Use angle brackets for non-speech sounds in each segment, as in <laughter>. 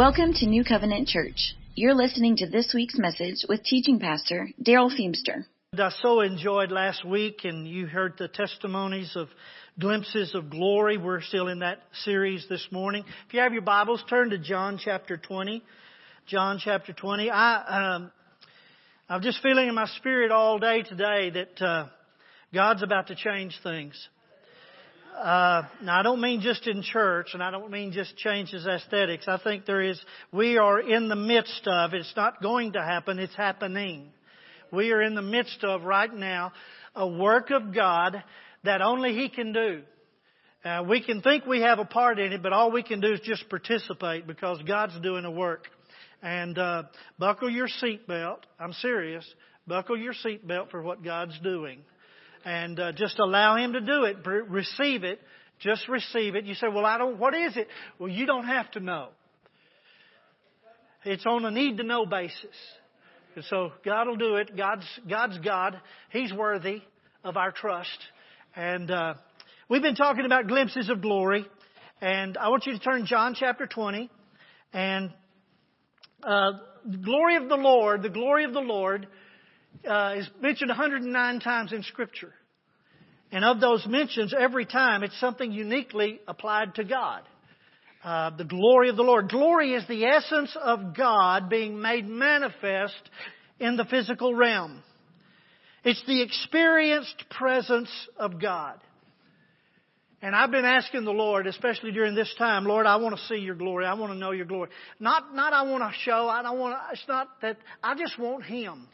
Welcome to New Covenant Church. You're listening to this week's message with teaching pastor Darrell Feemster. I so enjoyed last week, and you heard the testimonies of glimpses of glory. We're still in that series this morning. If you have your Bibles, turn to John chapter 20. John chapter 20. I, um, I'm just feeling in my spirit all day today that uh, God's about to change things. Uh, now I don't mean just in church, and I don't mean just changes aesthetics. I think there is, we are in the midst of, it's not going to happen, it's happening. We are in the midst of right now a work of God that only He can do. Uh, we can think we have a part in it, but all we can do is just participate because God's doing a work. And uh, buckle your seatbelt. I'm serious. Buckle your seatbelt for what God's doing and uh, just allow Him to do it. Receive it. Just receive it. You say, well, I don't, what is it? Well, you don't have to know. It's on a need to know basis. And so God will do it. God's, God's God. He's worthy of our trust. And, uh, we've been talking about glimpses of glory. And I want you to turn John chapter 20 and, uh, the glory of the Lord, the glory of the Lord uh, is mentioned 109 times in Scripture. And of those mentions, every time it's something uniquely applied to God. Uh, the glory of the Lord. Glory is the essence of God being made manifest in the physical realm. It's the experienced presence of God. And I've been asking the Lord, especially during this time, Lord, I want to see your glory. I want to know your glory. Not, not I want to show. I don't want to, it's not that, I just want Him.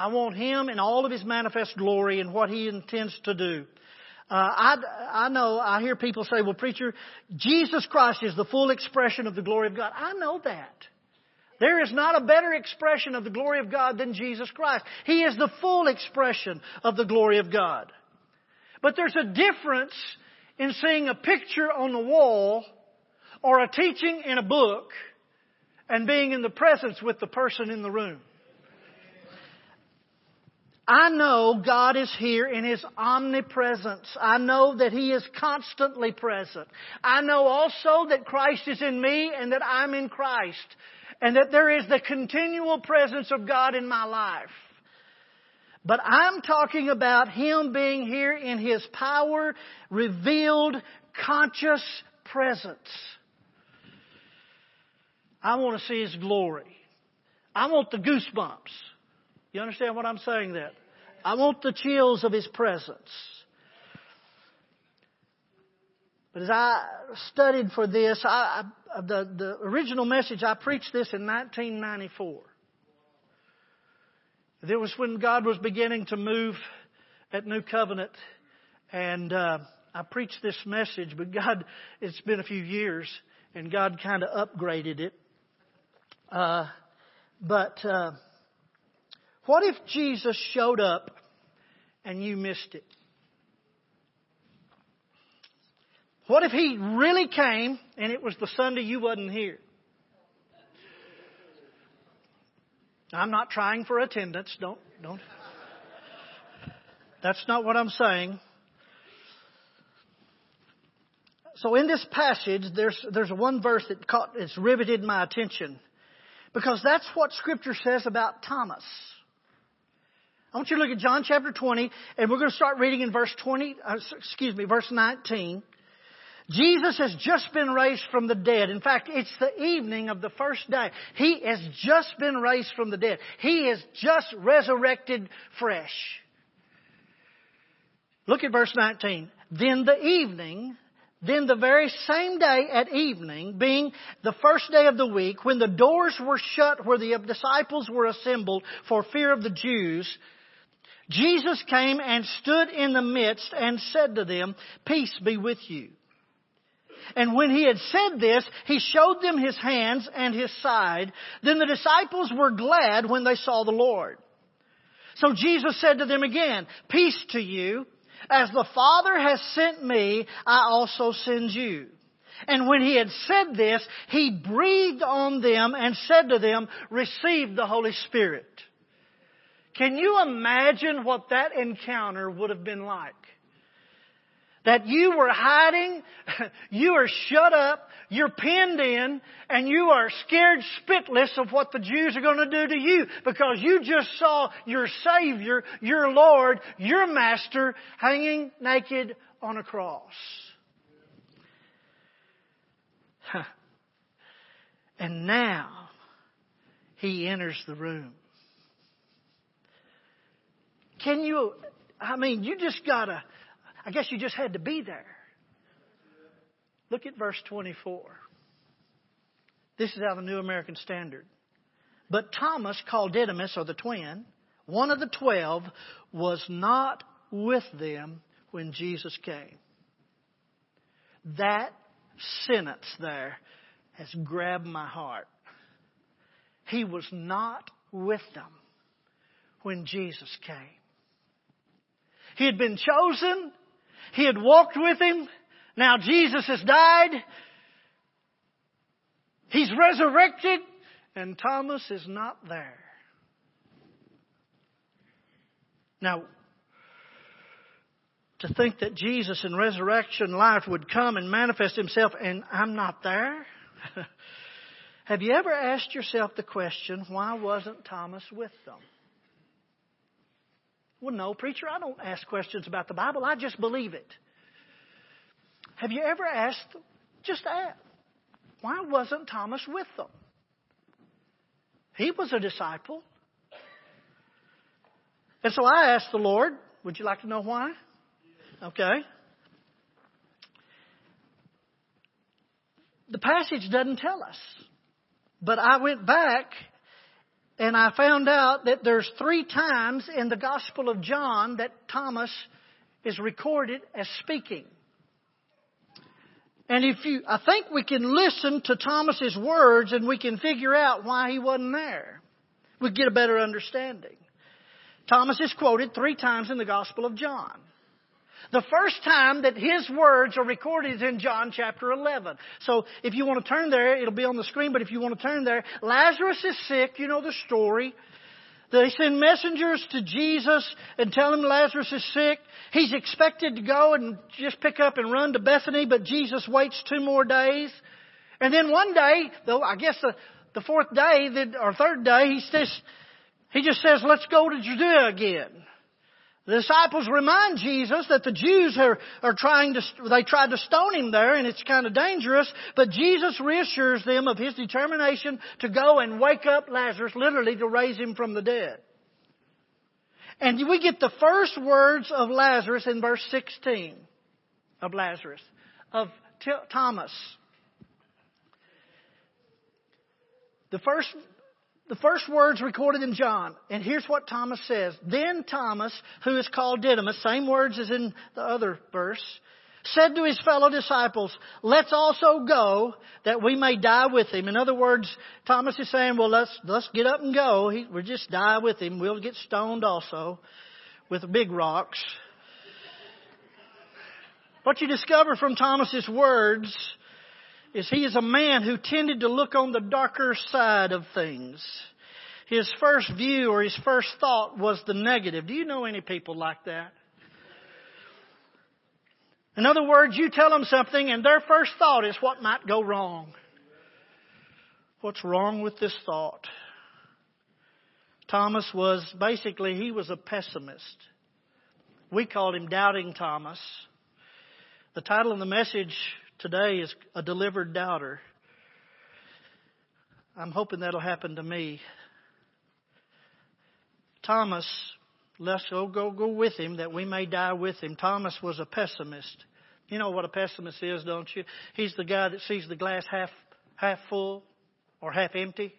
I want Him in all of His manifest glory and what He intends to do. Uh, I, I know, I hear people say, well, preacher, Jesus Christ is the full expression of the glory of God. I know that. There is not a better expression of the glory of God than Jesus Christ. He is the full expression of the glory of God. But there's a difference in seeing a picture on the wall or a teaching in a book and being in the presence with the person in the room. I know God is here in His omnipresence. I know that He is constantly present. I know also that Christ is in me and that I'm in Christ. And that there is the continual presence of God in my life. But I'm talking about Him being here in His power, revealed, conscious presence. I want to see His glory. I want the goosebumps. You understand what I'm saying that? I want the chills of His presence. But as I studied for this, I, I, the, the original message, I preached this in 1994. It was when God was beginning to move at New Covenant, and uh, I preached this message, but God, it's been a few years, and God kind of upgraded it. Uh, but uh, what if Jesus showed up and you missed it? What if he really came and it was the Sunday you wasn't here? I'm not trying for attendance. Don't, don't. That's not what I'm saying. So in this passage, there's, there's one verse that caught, it's riveted my attention. Because that's what scripture says about Thomas. I want you to look at John chapter 20, and we're going to start reading in verse 20, uh, excuse me, verse 19. Jesus has just been raised from the dead. In fact, it's the evening of the first day. He has just been raised from the dead. He is just resurrected fresh. Look at verse 19. Then the evening, then the very same day at evening, being the first day of the week, when the doors were shut where the disciples were assembled for fear of the Jews, Jesus came and stood in the midst and said to them, Peace be with you. And when he had said this, he showed them his hands and his side. Then the disciples were glad when they saw the Lord. So Jesus said to them again, Peace to you. As the Father has sent me, I also send you. And when he had said this, he breathed on them and said to them, Receive the Holy Spirit. Can you imagine what that encounter would have been like? that you were hiding, <laughs> you are shut up, you're pinned in, and you are scared spitless of what the Jews are going to do to you because you just saw your Savior, your Lord, your Master hanging naked on a cross. And now he enters the room. Can you, I mean, you just gotta, I guess you just had to be there. Look at verse 24. This is out of the New American Standard. But Thomas, called Didymus, or the twin, one of the twelve, was not with them when Jesus came. That sentence there has grabbed my heart. He was not with them when Jesus came. He had been chosen. He had walked with him. Now Jesus has died. He's resurrected and Thomas is not there. Now, to think that Jesus in resurrection life would come and manifest himself and I'm not there? <laughs> Have you ever asked yourself the question, why wasn't Thomas with them? Well, no, preacher, I don't ask questions about the Bible. I just believe it. Have you ever asked, just ask, why wasn't Thomas with them? He was a disciple. And so I asked the Lord, would you like to know why? Okay. The passage doesn't tell us. But I went back and I found out that there's three times in the Gospel of John that Thomas is recorded as speaking. And if you, I think we can listen to Thomas's words and we can figure out why he wasn't there. We get a better understanding. Thomas is quoted three times in the Gospel of John. The first time that his words are recorded is in John chapter 11. So if you want to turn there, it'll be on the screen, but if you want to turn there, Lazarus is sick. You know the story. They send messengers to Jesus and tell him Lazarus is sick. He's expected to go and just pick up and run to Bethany, but Jesus waits two more days. And then one day, though I guess the, the fourth day, or third day, he says, he just says, let's go to Judea again. The disciples remind Jesus that the Jews are, are trying to, they tried to stone him there and it's kind of dangerous, but Jesus reassures them of his determination to go and wake up Lazarus, literally to raise him from the dead. And we get the first words of Lazarus in verse 16 of Lazarus, of Thomas. The first the first words recorded in John. And here's what Thomas says. Then Thomas, who is called Didymus, same words as in the other verse, said to his fellow disciples, let's also go that we may die with him. In other words, Thomas is saying, well, let's, let's get up and go. He, we'll just die with him. We'll get stoned also with big rocks. What you discover from Thomas's words is he is a man who tended to look on the darker side of things. His first view or his first thought was the negative. Do you know any people like that? In other words, you tell them something and their first thought is what might go wrong. What's wrong with this thought? Thomas was basically, he was a pessimist. We called him Doubting Thomas. The title of the message today is a delivered doubter. I'm hoping that'll happen to me. Thomas, let's go, go, go with him that we may die with him. Thomas was a pessimist. You know what a pessimist is, don't you? He's the guy that sees the glass half, half full or half empty.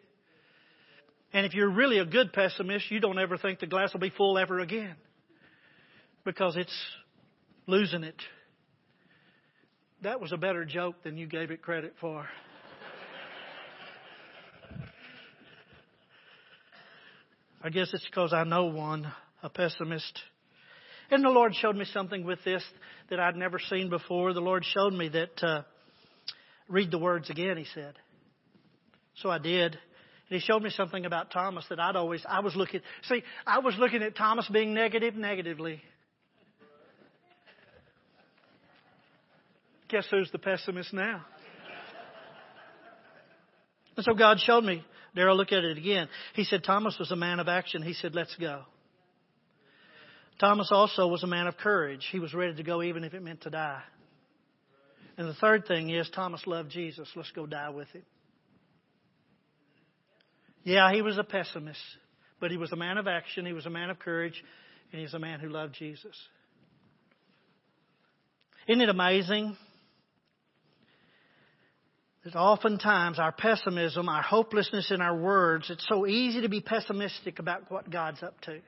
And if you're really a good pessimist, you don't ever think the glass will be full ever again. Because it's losing it. That was a better joke than you gave it credit for. I guess it's because I know one, a pessimist. And the Lord showed me something with this that I'd never seen before. The Lord showed me that, uh, read the words again, He said. So I did. And He showed me something about Thomas that I'd always, I was looking, see, I was looking at Thomas being negative negatively. Guess who's the pessimist now? and so God showed me. Darrell, look at it again. He said Thomas was a man of action. He said, let's go. Thomas also was a man of courage. He was ready to go even if it meant to die. And the third thing is Thomas loved Jesus. Let's go die with him. Yeah, he was a pessimist, but he was a man of action, he was a man of courage, and he's a man who loved Jesus. Isn't it amazing that oftentimes our pessimism, our hopelessness in our words, it's so easy to be pessimistic about what God's up to.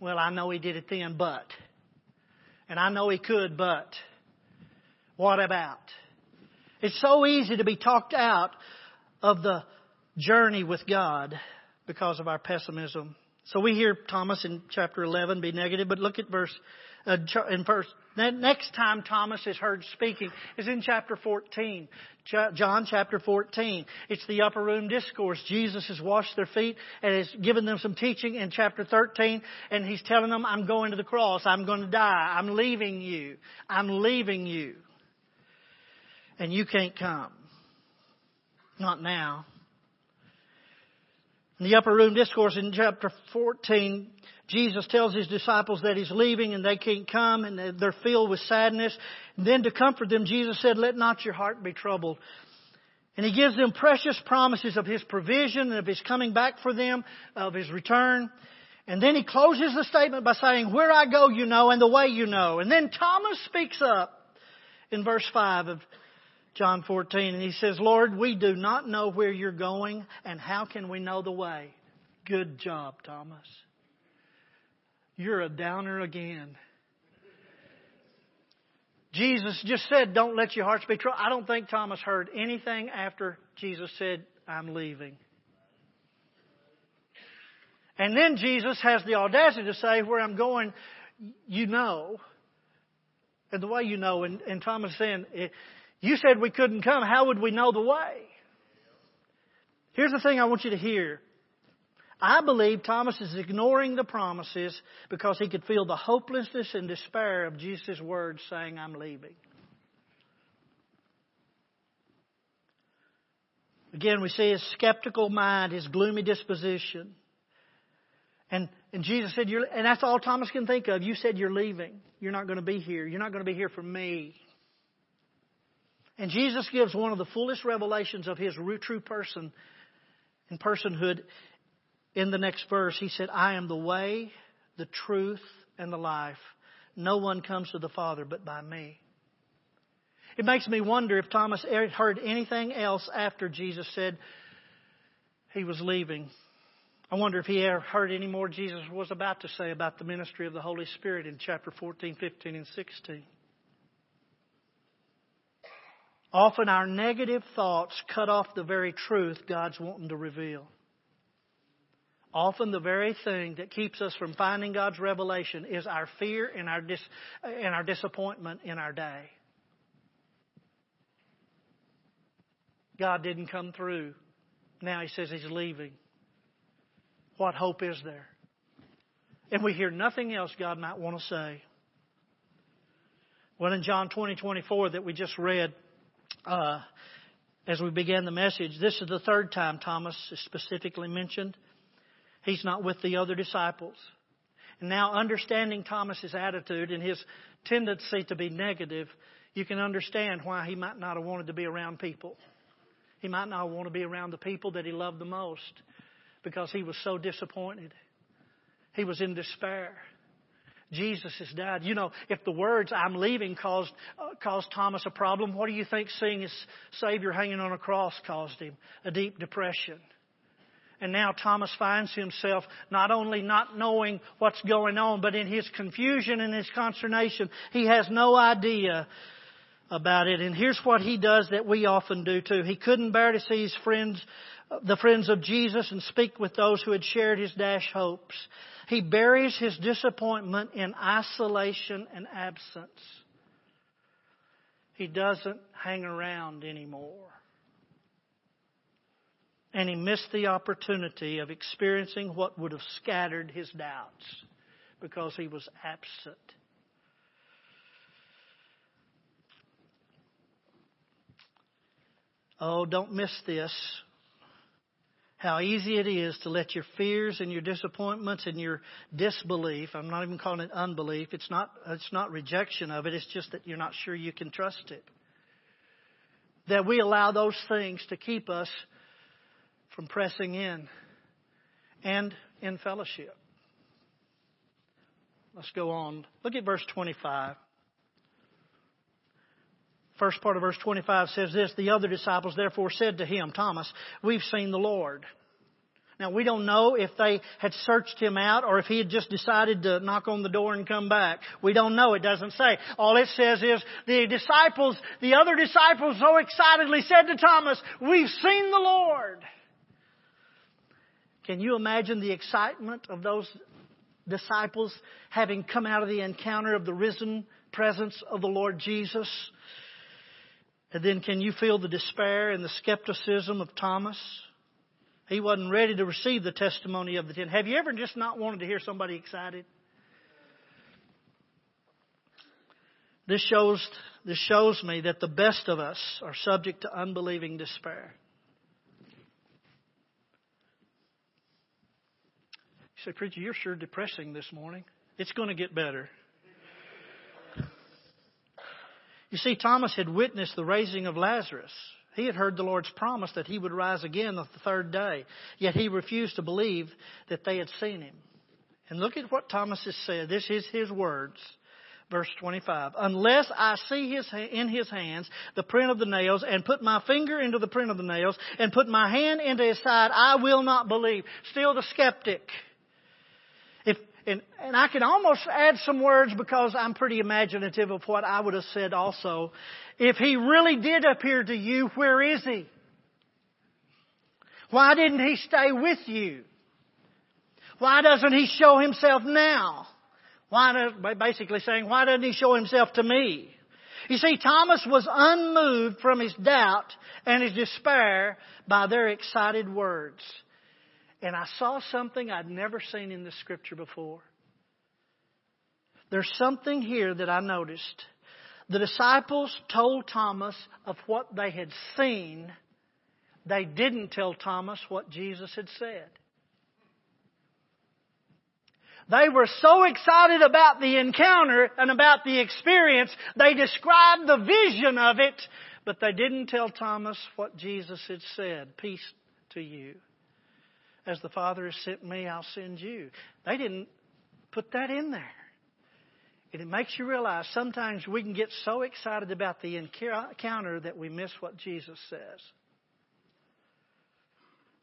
Well, I know He did it then, but. And I know He could, but. What about? It's so easy to be talked out of the journey with God because of our pessimism. So we hear Thomas in chapter 11 be negative, but look at verse, uh, in verse, next time Thomas is heard speaking is in chapter 14. John chapter 14. It's the upper room discourse. Jesus has washed their feet and has given them some teaching in chapter 13 and he's telling them, I'm going to the cross. I'm going to die. I'm leaving you. I'm leaving you. And you can't come. Not now. In the upper room discourse in chapter 14, Jesus tells his disciples that he's leaving and they can't come and they're filled with sadness. And then to comfort them, Jesus said, let not your heart be troubled. And he gives them precious promises of his provision and of his coming back for them, of his return. And then he closes the statement by saying, where I go you know and the way you know. And then Thomas speaks up in verse 5 of John 14, and he says, Lord, we do not know where you're going, and how can we know the way? Good job, Thomas. You're a downer again. Jesus just said, Don't let your hearts be troubled. I don't think Thomas heard anything after Jesus said, I'm leaving. And then Jesus has the audacity to say, Where I'm going, you know. And the way you know, and, and Thomas saying, you said we couldn't come. How would we know the way? Here's the thing I want you to hear. I believe Thomas is ignoring the promises because he could feel the hopelessness and despair of Jesus' words saying, I'm leaving. Again, we see his skeptical mind, his gloomy disposition. And, and Jesus said, and that's all Thomas can think of. You said you're leaving. You're not going to be here. You're not going to be here for me. And Jesus gives one of the fullest revelations of his true person and personhood in the next verse. He said, I am the way, the truth, and the life. No one comes to the Father but by me. It makes me wonder if Thomas heard anything else after Jesus said he was leaving. I wonder if he ever heard any more Jesus was about to say about the ministry of the Holy Spirit in chapter 14, 15, and 16. Often our negative thoughts cut off the very truth God's wanting to reveal. Often the very thing that keeps us from finding God's revelation is our fear and our, dis- and our disappointment in our day. God didn't come through. Now he says he's leaving. What hope is there? And we hear nothing else God might want to say. Well, in John 20, 24 that we just read, uh, as we began the message, this is the third time Thomas is specifically mentioned. He's not with the other disciples. And now, understanding Thomas's attitude and his tendency to be negative, you can understand why he might not have wanted to be around people. He might not want to be around the people that he loved the most because he was so disappointed. He was in despair. Jesus has died. You know, if the words "I'm leaving" caused uh, caused Thomas a problem, what do you think seeing his Savior hanging on a cross caused him? A deep depression. And now Thomas finds himself not only not knowing what's going on, but in his confusion and his consternation, he has no idea about it. And here's what he does that we often do too. He couldn't bear to see his friends, the friends of Jesus and speak with those who had shared his dash hopes. He buries his disappointment in isolation and absence. He doesn't hang around anymore. And he missed the opportunity of experiencing what would have scattered his doubts because he was absent. Oh, don't miss this. How easy it is to let your fears and your disappointments and your disbelief, I'm not even calling it unbelief, it's not, it's not rejection of it, it's just that you're not sure you can trust it. That we allow those things to keep us from pressing in and in fellowship. Let's go on. Look at verse 25. First part of verse 25 says this The other disciples therefore said to him, Thomas, we've seen the Lord. Now, we don't know if they had searched him out or if he had just decided to knock on the door and come back. We don't know. It doesn't say. All it says is the disciples, the other disciples so excitedly said to Thomas, We've seen the Lord. Can you imagine the excitement of those disciples having come out of the encounter of the risen presence of the Lord Jesus? And then can you feel the despair and the skepticism of Thomas? He wasn't ready to receive the testimony of the ten. Have you ever just not wanted to hear somebody excited? This shows, this shows me that the best of us are subject to unbelieving despair. You say, Preacher, you're sure depressing this morning. It's going to get better. You see, Thomas had witnessed the raising of Lazarus. He had heard the Lord's promise that he would rise again on the third day, yet he refused to believe that they had seen him. And look at what Thomas has said. This is his words. Verse 25. Unless I see his, in his hands the print of the nails and put my finger into the print of the nails and put my hand into his side, I will not believe. Still the skeptic and, and I can almost add some words because I'm pretty imaginative of what I would have said also. If he really did appear to you, where is he? Why didn't he stay with you? Why doesn't he show himself now? Why, basically saying, why doesn't he show himself to me? You see, Thomas was unmoved from his doubt and his despair by their excited words and I saw something I'd never seen in the scripture before. There's something here that I noticed. The disciples told Thomas of what they had seen. They didn't tell Thomas what Jesus had said. They were so excited about the encounter and about the experience, they described the vision of it, but they didn't tell Thomas what Jesus had said. Peace to you. As the Father has sent me, I'll send you. They didn't put that in there. And it makes you realize sometimes we can get so excited about the encounter that we miss what Jesus says.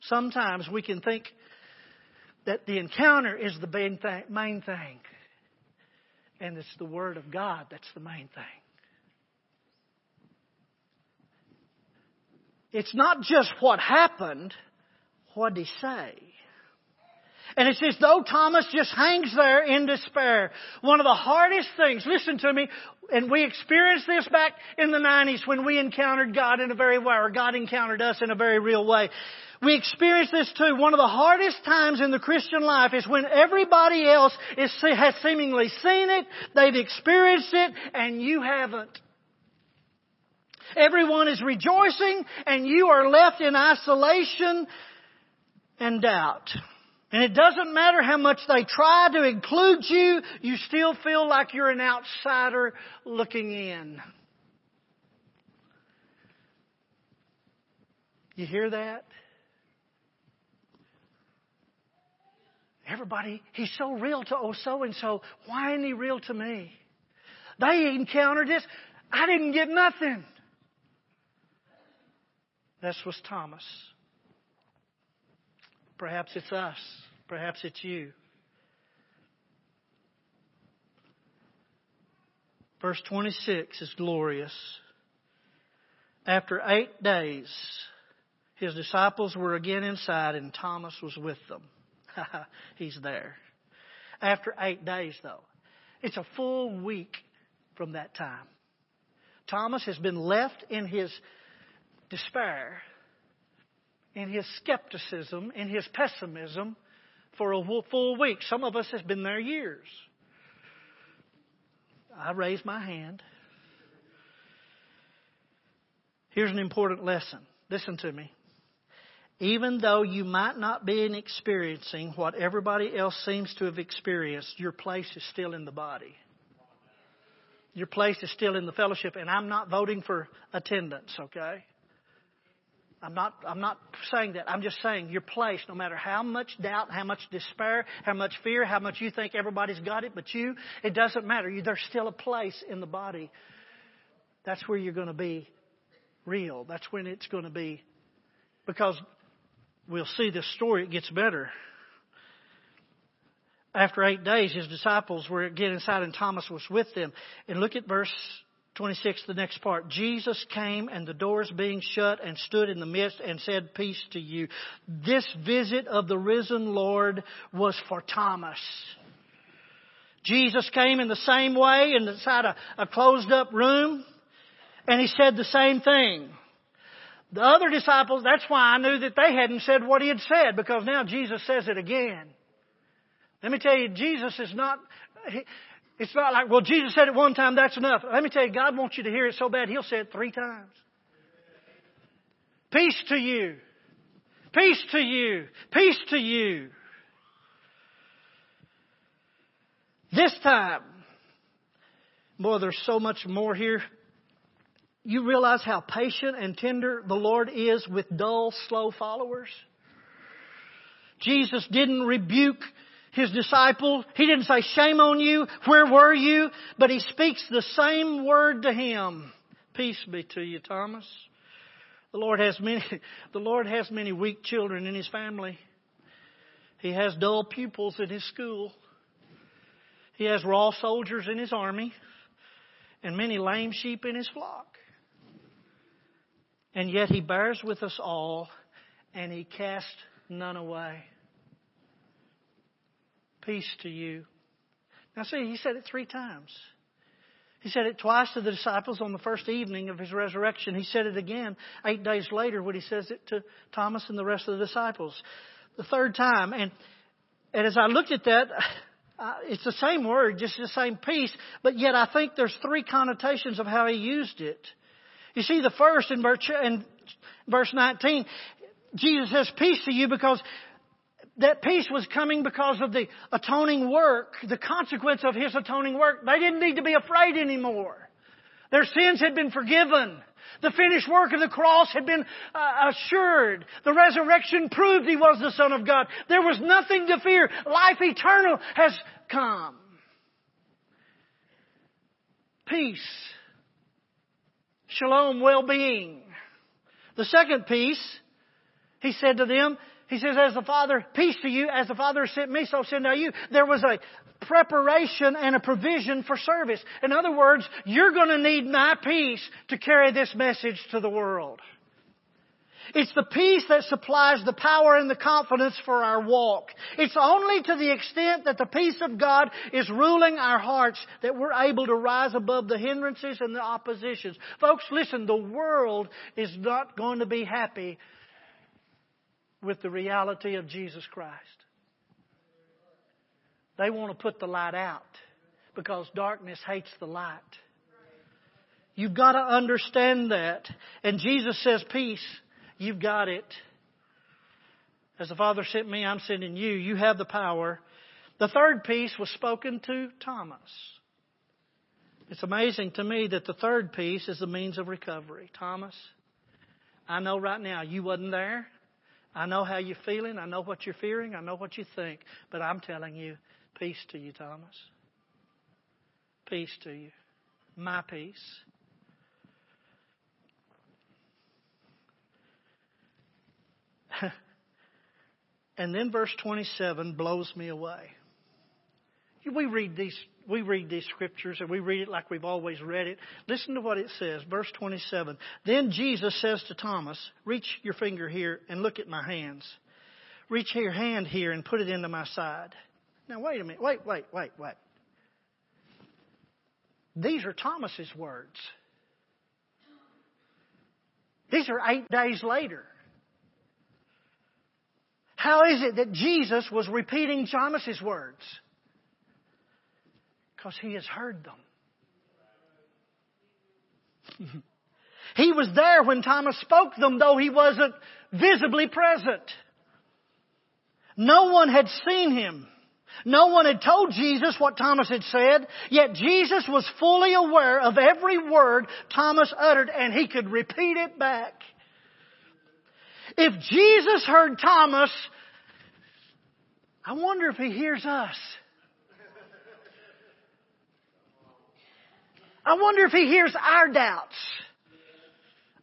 Sometimes we can think that the encounter is the main thing. And it's the Word of God that's the main thing. It's not just what happened what did he say? And it's as though Thomas just hangs there in despair. One of the hardest things, listen to me, and we experienced this back in the 90s when we encountered God in a very way, or God encountered us in a very real way. We experienced this too. One of the hardest times in the Christian life is when everybody else is, has seemingly seen it, they've experienced it, and you haven't. Everyone is rejoicing, and you are left in isolation and doubt. And it doesn't matter how much they try to include you, you still feel like you're an outsider looking in. You hear that? Everybody, he's so real to oh so and so. Why isn't he real to me? They encountered this. I didn't get nothing. This was Thomas. Perhaps it's us. Perhaps it's you. Verse 26 is glorious. After eight days, his disciples were again inside and Thomas was with them. <laughs> He's there. After eight days, though, it's a full week from that time. Thomas has been left in his despair in his skepticism, in his pessimism for a full week. Some of us has been there years. I raise my hand. Here's an important lesson. Listen to me. Even though you might not be experiencing what everybody else seems to have experienced, your place is still in the body. Your place is still in the fellowship, and I'm not voting for attendance, okay? I'm not, I'm not saying that. I'm just saying your place, no matter how much doubt, how much despair, how much fear, how much you think everybody's got it but you, it doesn't matter. You, there's still a place in the body. That's where you're going to be real. That's when it's going to be, because we'll see this story, it gets better. After eight days, his disciples were again inside and Thomas was with them. And look at verse 26, the next part. Jesus came and the doors being shut and stood in the midst and said, Peace to you. This visit of the risen Lord was for Thomas. Jesus came in the same way inside a, a closed up room and he said the same thing. The other disciples, that's why I knew that they hadn't said what he had said because now Jesus says it again. Let me tell you, Jesus is not, it's not like, well, Jesus said it one time, that's enough. Let me tell you, God wants you to hear it so bad, He'll say it three times. Peace to you. Peace to you. Peace to you. This time, boy, there's so much more here. You realize how patient and tender the Lord is with dull, slow followers? Jesus didn't rebuke his disciple. He didn't say, shame on you, where were you? But he speaks the same word to him. Peace be to you, Thomas. The Lord has many, <laughs> the Lord has many weak children in his family. He has dull pupils in his school. He has raw soldiers in his army and many lame sheep in his flock. And yet he bears with us all and he casts none away. Peace to you. Now, see, he said it three times. He said it twice to the disciples on the first evening of his resurrection. He said it again eight days later when he says it to Thomas and the rest of the disciples. The third time. And, and as I looked at that, <laughs> uh, it's the same word, just the same piece, but yet I think there's three connotations of how he used it. You see, the first in verse, in verse 19, Jesus says peace to you because that peace was coming because of the atoning work, the consequence of His atoning work. They didn't need to be afraid anymore. Their sins had been forgiven. The finished work of the cross had been uh, assured. The resurrection proved He was the Son of God. There was nothing to fear. Life eternal has come. Peace. Shalom, well-being. The second peace, He said to them, he says, as the Father, peace to you, as the Father sent me, so send I you. There was a preparation and a provision for service. In other words, you're going to need my peace to carry this message to the world. It's the peace that supplies the power and the confidence for our walk. It's only to the extent that the peace of God is ruling our hearts that we're able to rise above the hindrances and the oppositions. Folks, listen, the world is not going to be happy with the reality of Jesus Christ. They want to put the light out because darkness hates the light. You've got to understand that. And Jesus says, Peace, you've got it. As the Father sent me, I'm sending you. You have the power. The third piece was spoken to Thomas. It's amazing to me that the third piece is the means of recovery. Thomas, I know right now you wasn't there. I know how you're feeling. I know what you're fearing. I know what you think. But I'm telling you, peace to you, Thomas. Peace to you. My peace. <laughs> and then verse 27 blows me away. We read these we read these scriptures and we read it like we've always read it. Listen to what it says, verse 27. Then Jesus says to Thomas, reach your finger here and look at my hands. Reach your hand here and put it into my side. Now wait a minute. Wait, wait, wait, wait. These are Thomas's words. These are eight days later. How is it that Jesus was repeating Thomas's words? Because he has heard them. <laughs> He was there when Thomas spoke them, though he wasn't visibly present. No one had seen him. No one had told Jesus what Thomas had said, yet Jesus was fully aware of every word Thomas uttered and he could repeat it back. If Jesus heard Thomas, I wonder if he hears us. I wonder if he hears our doubts,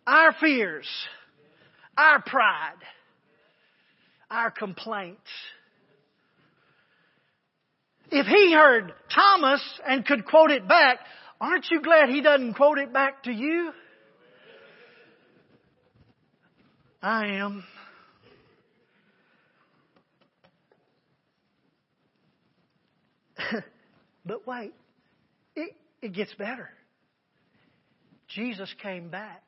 our fears, our pride, our complaints. If he heard Thomas and could quote it back, aren't you glad he doesn't quote it back to you? I am. <laughs> but wait, it, gets better. Jesus came back.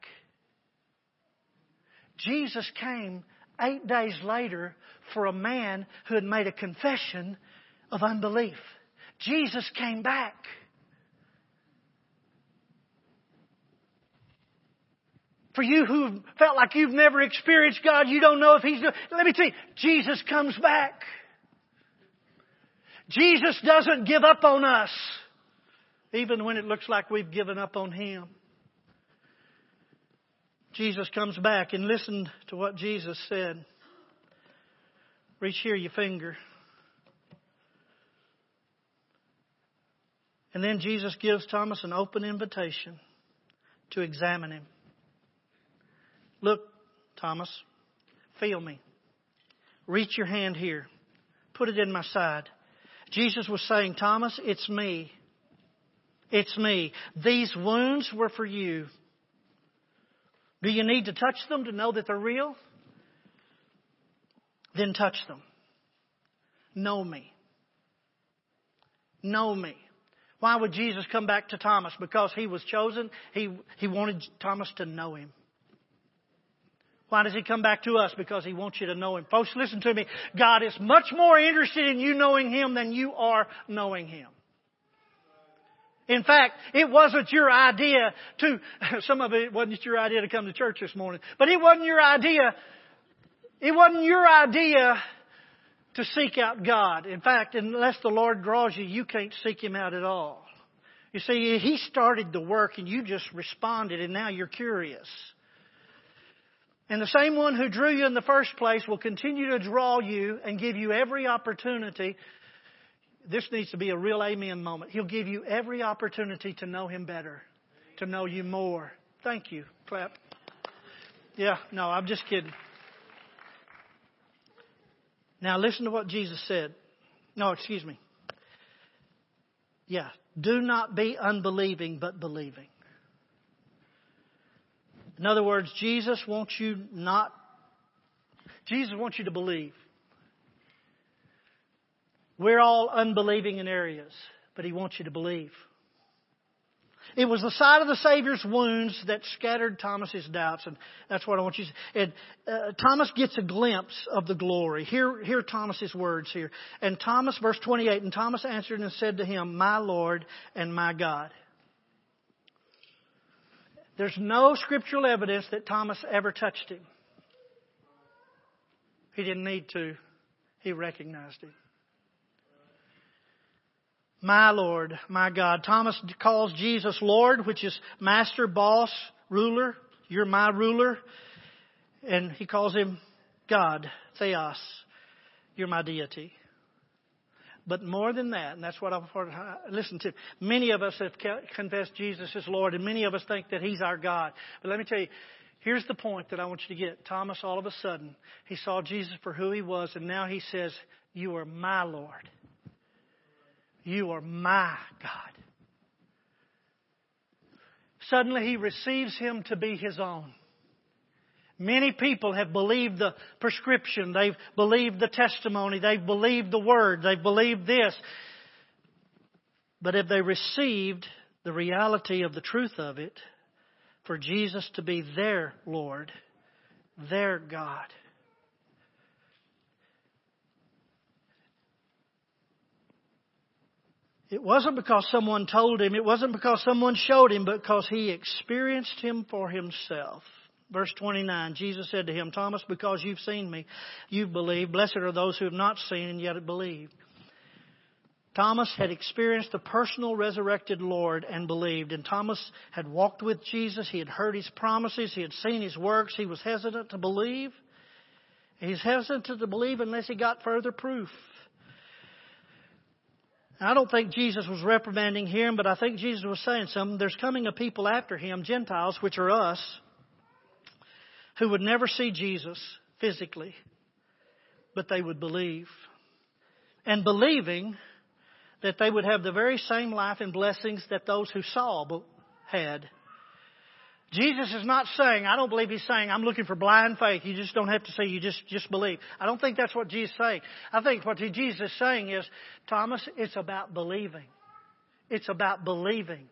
Jesus came eight days later for a man who had made a confession of unbelief. Jesus came back. For you who felt like you've never experienced God, you don't know if He's. Let me tell you, Jesus comes back. Jesus doesn't give up on us, even when it looks like we've given up on Him. Jesus comes back and listen to what Jesus said. Reach here your finger. And then Jesus gives Thomas an open invitation to examine him. Look, Thomas, feel me. Reach your hand here. Put it in my side. Jesus was saying, Thomas, it's me. It's me. These wounds were for you. Do you need to touch them to know that they're real? Then touch them. Know me. Know me. Why would Jesus come back to Thomas? Because he was chosen. He, he wanted Thomas to know him. Why does he come back to us? Because he wants you to know him. Folks, listen to me. God is much more interested in you knowing him than you are knowing him. In fact, it wasn't your idea to, <laughs> some of it wasn't your idea to come to church this morning, but it wasn't your idea, it wasn't your idea to seek out God. In fact, unless the Lord draws you, you can't seek Him out at all. You see, He started the work and you just responded and now you're curious. And the same one who drew you in the first place will continue to draw you and give you every opportunity. This needs to be a real amen moment. He'll give you every opportunity to know Him better, to know you more. Thank you. Clap. Yeah, no, I'm just kidding. Now listen to what Jesus said. No, excuse me. Yeah. Do not be unbelieving, but believing. In other words, Jesus wants you not, Jesus wants you to believe. We're all unbelieving in areas, but He wants you to believe. It was the sight of the Savior's wounds that scattered Thomas's doubts, and that's what I want you to see. And uh, Thomas gets a glimpse of the glory. Hear, hear Thomas's words here. And Thomas, verse 28, and Thomas answered and said to him, My Lord and my God. There's no scriptural evidence that Thomas ever touched him. He didn't need to. He recognized him my Lord, my God. Thomas calls Jesus Lord, which is master, boss, ruler. You're my ruler. And he calls him God, Theos. You're my deity. But more than that, and that's what I've heard, uh, listen to, many of us have confessed Jesus as Lord, and many of us think that He's our God. But let me tell you, here's the point that I want you to get. Thomas, all of a sudden, he saw Jesus for who He was, and now he says, You are my Lord. You are my God. Suddenly he receives him to be his own. Many people have believed the prescription. They've believed the testimony. They've believed the word. They've believed this. But have they received the reality of the truth of it for Jesus to be their Lord, their God? It wasn't because someone told him, it wasn't because someone showed him, but because he experienced him for himself. Verse 29, Jesus said to him, Thomas, because you've seen me, you've believed. Blessed are those who have not seen and yet have believed. Thomas had experienced the personal resurrected Lord and believed. And Thomas had walked with Jesus. He had heard his promises. He had seen his works. He was hesitant to believe. He's hesitant to believe unless he got further proof. I don't think Jesus was reprimanding him, but I think Jesus was saying something. There's coming a people after him, Gentiles, which are us, who would never see Jesus physically, but they would believe. And believing that they would have the very same life and blessings that those who saw had. Jesus is not saying, I don't believe he's saying, I'm looking for blind faith. You just don't have to say, you just, just believe. I don't think that's what Jesus is saying. I think what Jesus is saying is, Thomas, it's about believing. It's about believing.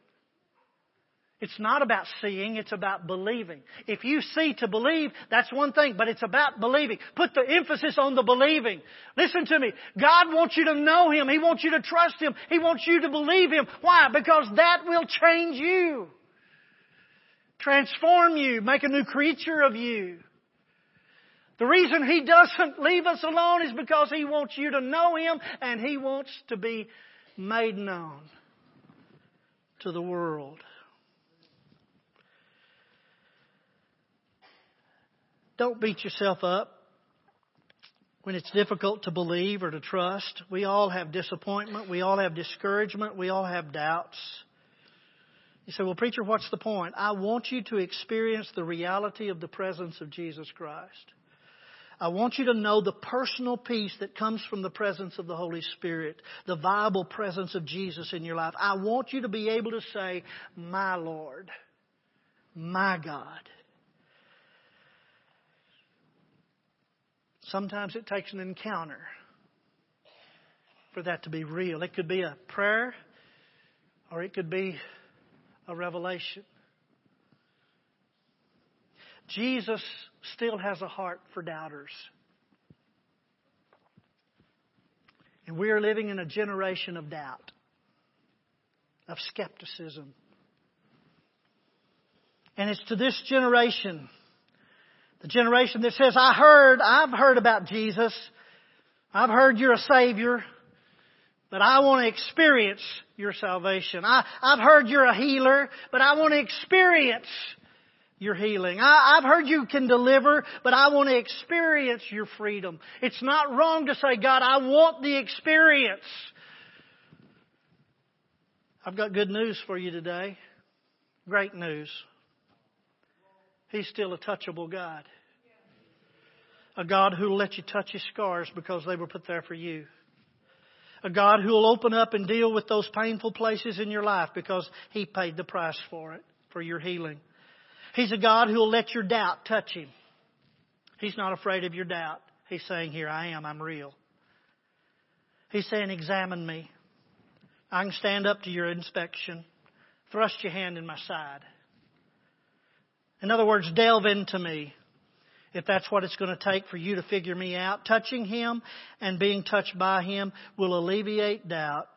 It's not about seeing, it's about believing. If you see to believe, that's one thing, but it's about believing. Put the emphasis on the believing. Listen to me. God wants you to know Him. He wants you to trust Him. He wants you to believe Him. Why? Because that will change you. Transform you. Make a new creature of you. The reason He doesn't leave us alone is because He wants you to know Him and He wants to be made known to the world. Don't beat yourself up when it's difficult to believe or to trust. We all have disappointment. We all have discouragement. We all have doubts. You say, well, preacher, what's the point? I want you to experience the reality of the presence of Jesus Christ. I want you to know the personal peace that comes from the presence of the Holy Spirit, the viable presence of Jesus in your life. I want you to be able to say, my Lord, my God. Sometimes it takes an encounter for that to be real. It could be a prayer or it could be a revelation. Jesus still has a heart for doubters. And we are living in a generation of doubt, of skepticism. And it's to this generation the generation that says, I heard, I've heard about Jesus. I've heard you're a Savior. But I want to experience your salvation. I, I've heard you're a healer, but I want to experience your healing. I, I've heard you can deliver, but I want to experience your freedom. It's not wrong to say, God, I want the experience. I've got good news for you today. Great news. He's still a touchable God. A God who will let you touch his scars because they were put there for you. A God who will open up and deal with those painful places in your life because he paid the price for it, for your healing. He's a God who will let your doubt touch him. He's not afraid of your doubt. He's saying, Here I am, I'm real. He's saying, Examine me. I can stand up to your inspection. Thrust your hand in my side. In other words, delve into me if that's what it's going to take for you to figure me out. Touching Him and being touched by Him will alleviate doubt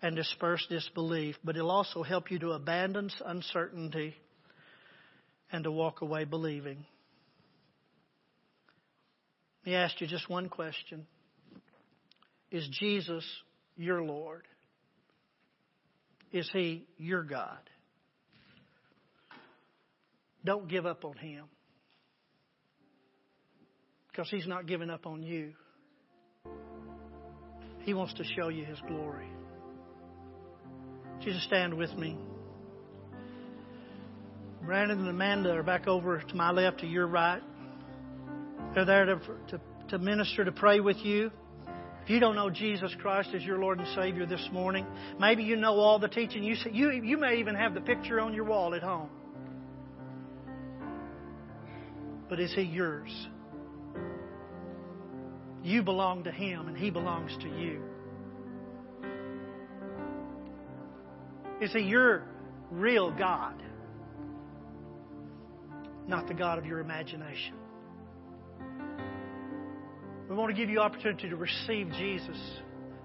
and disperse disbelief, but it'll also help you to abandon uncertainty and to walk away believing. Let me ask you just one question Is Jesus your Lord? Is He your God? Don't give up on Him. Because He's not giving up on you. He wants to show you His glory. Jesus, stand with me. Brandon and Amanda are back over to my left, to your right. They're there to, to, to minister, to pray with you. If you don't know Jesus Christ as your Lord and Savior this morning, maybe you know all the teaching. You, you, you may even have the picture on your wall at home. but is He yours? You belong to Him and He belongs to you. Is He your real God? Not the God of your imagination. We want to give you opportunity to receive Jesus.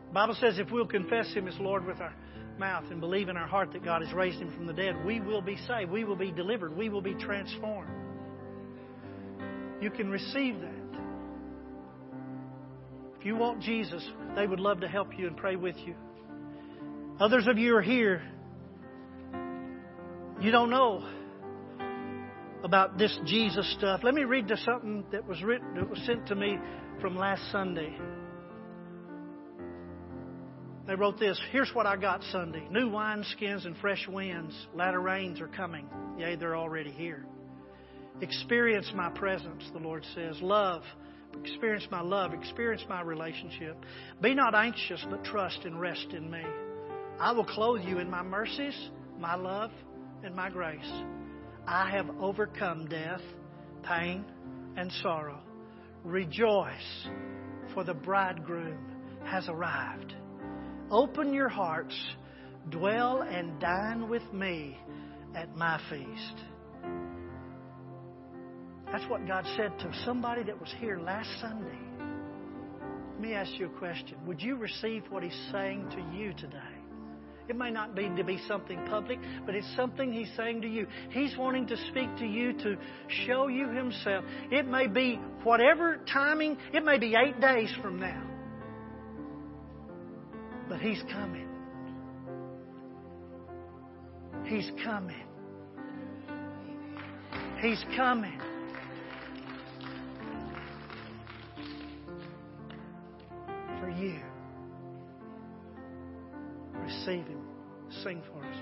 The Bible says if we'll confess Him as Lord with our mouth and believe in our heart that God has raised him from the dead, we will be saved. We will be delivered. We will be transformed. You can receive that. If you want Jesus, they would love to help you and pray with you. Others of you are here. You don't know about this Jesus stuff. Let me read to something that was written that was sent to me from last Sunday. They wrote this Here's what I got Sunday new wineskins and fresh winds. Latter rains are coming. Yea, they're already here. Experience my presence, the Lord says. Love. Experience my love. Experience my relationship. Be not anxious, but trust and rest in me. I will clothe you in my mercies, my love, and my grace. I have overcome death, pain, and sorrow. Rejoice, for the bridegroom has arrived. Open your hearts, dwell and dine with me at my feast. That's what God said to somebody that was here last Sunday. Let me ask you a question. Would you receive what He's saying to you today? It may not be to be something public, but it's something He's saying to you. He's wanting to speak to you to show you Himself. It may be whatever timing, it may be eight days from now. But He's coming. He's coming. He's coming. You. Receive Him. Sing for us.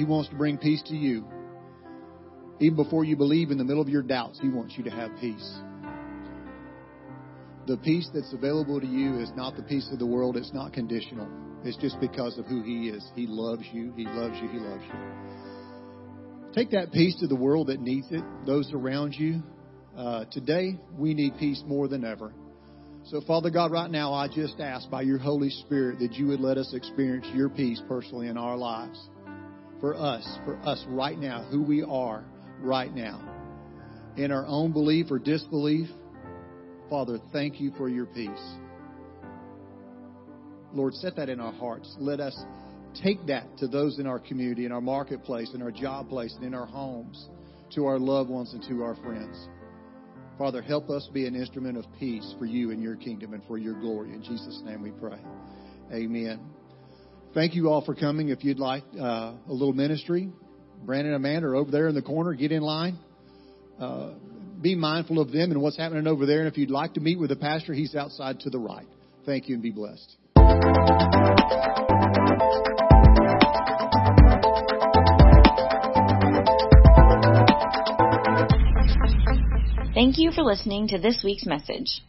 He wants to bring peace to you. Even before you believe in the middle of your doubts, He wants you to have peace. The peace that's available to you is not the peace of the world. It's not conditional. It's just because of who He is. He loves you. He loves you. He loves you. Take that peace to the world that needs it, those around you. Uh, today, we need peace more than ever. So, Father God, right now, I just ask by your Holy Spirit that you would let us experience your peace personally in our lives. For us, for us right now, who we are right now. In our own belief or disbelief, Father, thank you for your peace. Lord, set that in our hearts. Let us take that to those in our community, in our marketplace, in our job place, and in our homes, to our loved ones and to our friends. Father, help us be an instrument of peace for you and your kingdom and for your glory. In Jesus' name we pray. Amen. Thank you all for coming. If you'd like uh, a little ministry, Brandon and Amanda are over there in the corner. Get in line. Uh, be mindful of them and what's happening over there. And if you'd like to meet with the pastor, he's outside to the right. Thank you and be blessed. Thank you for listening to this week's message.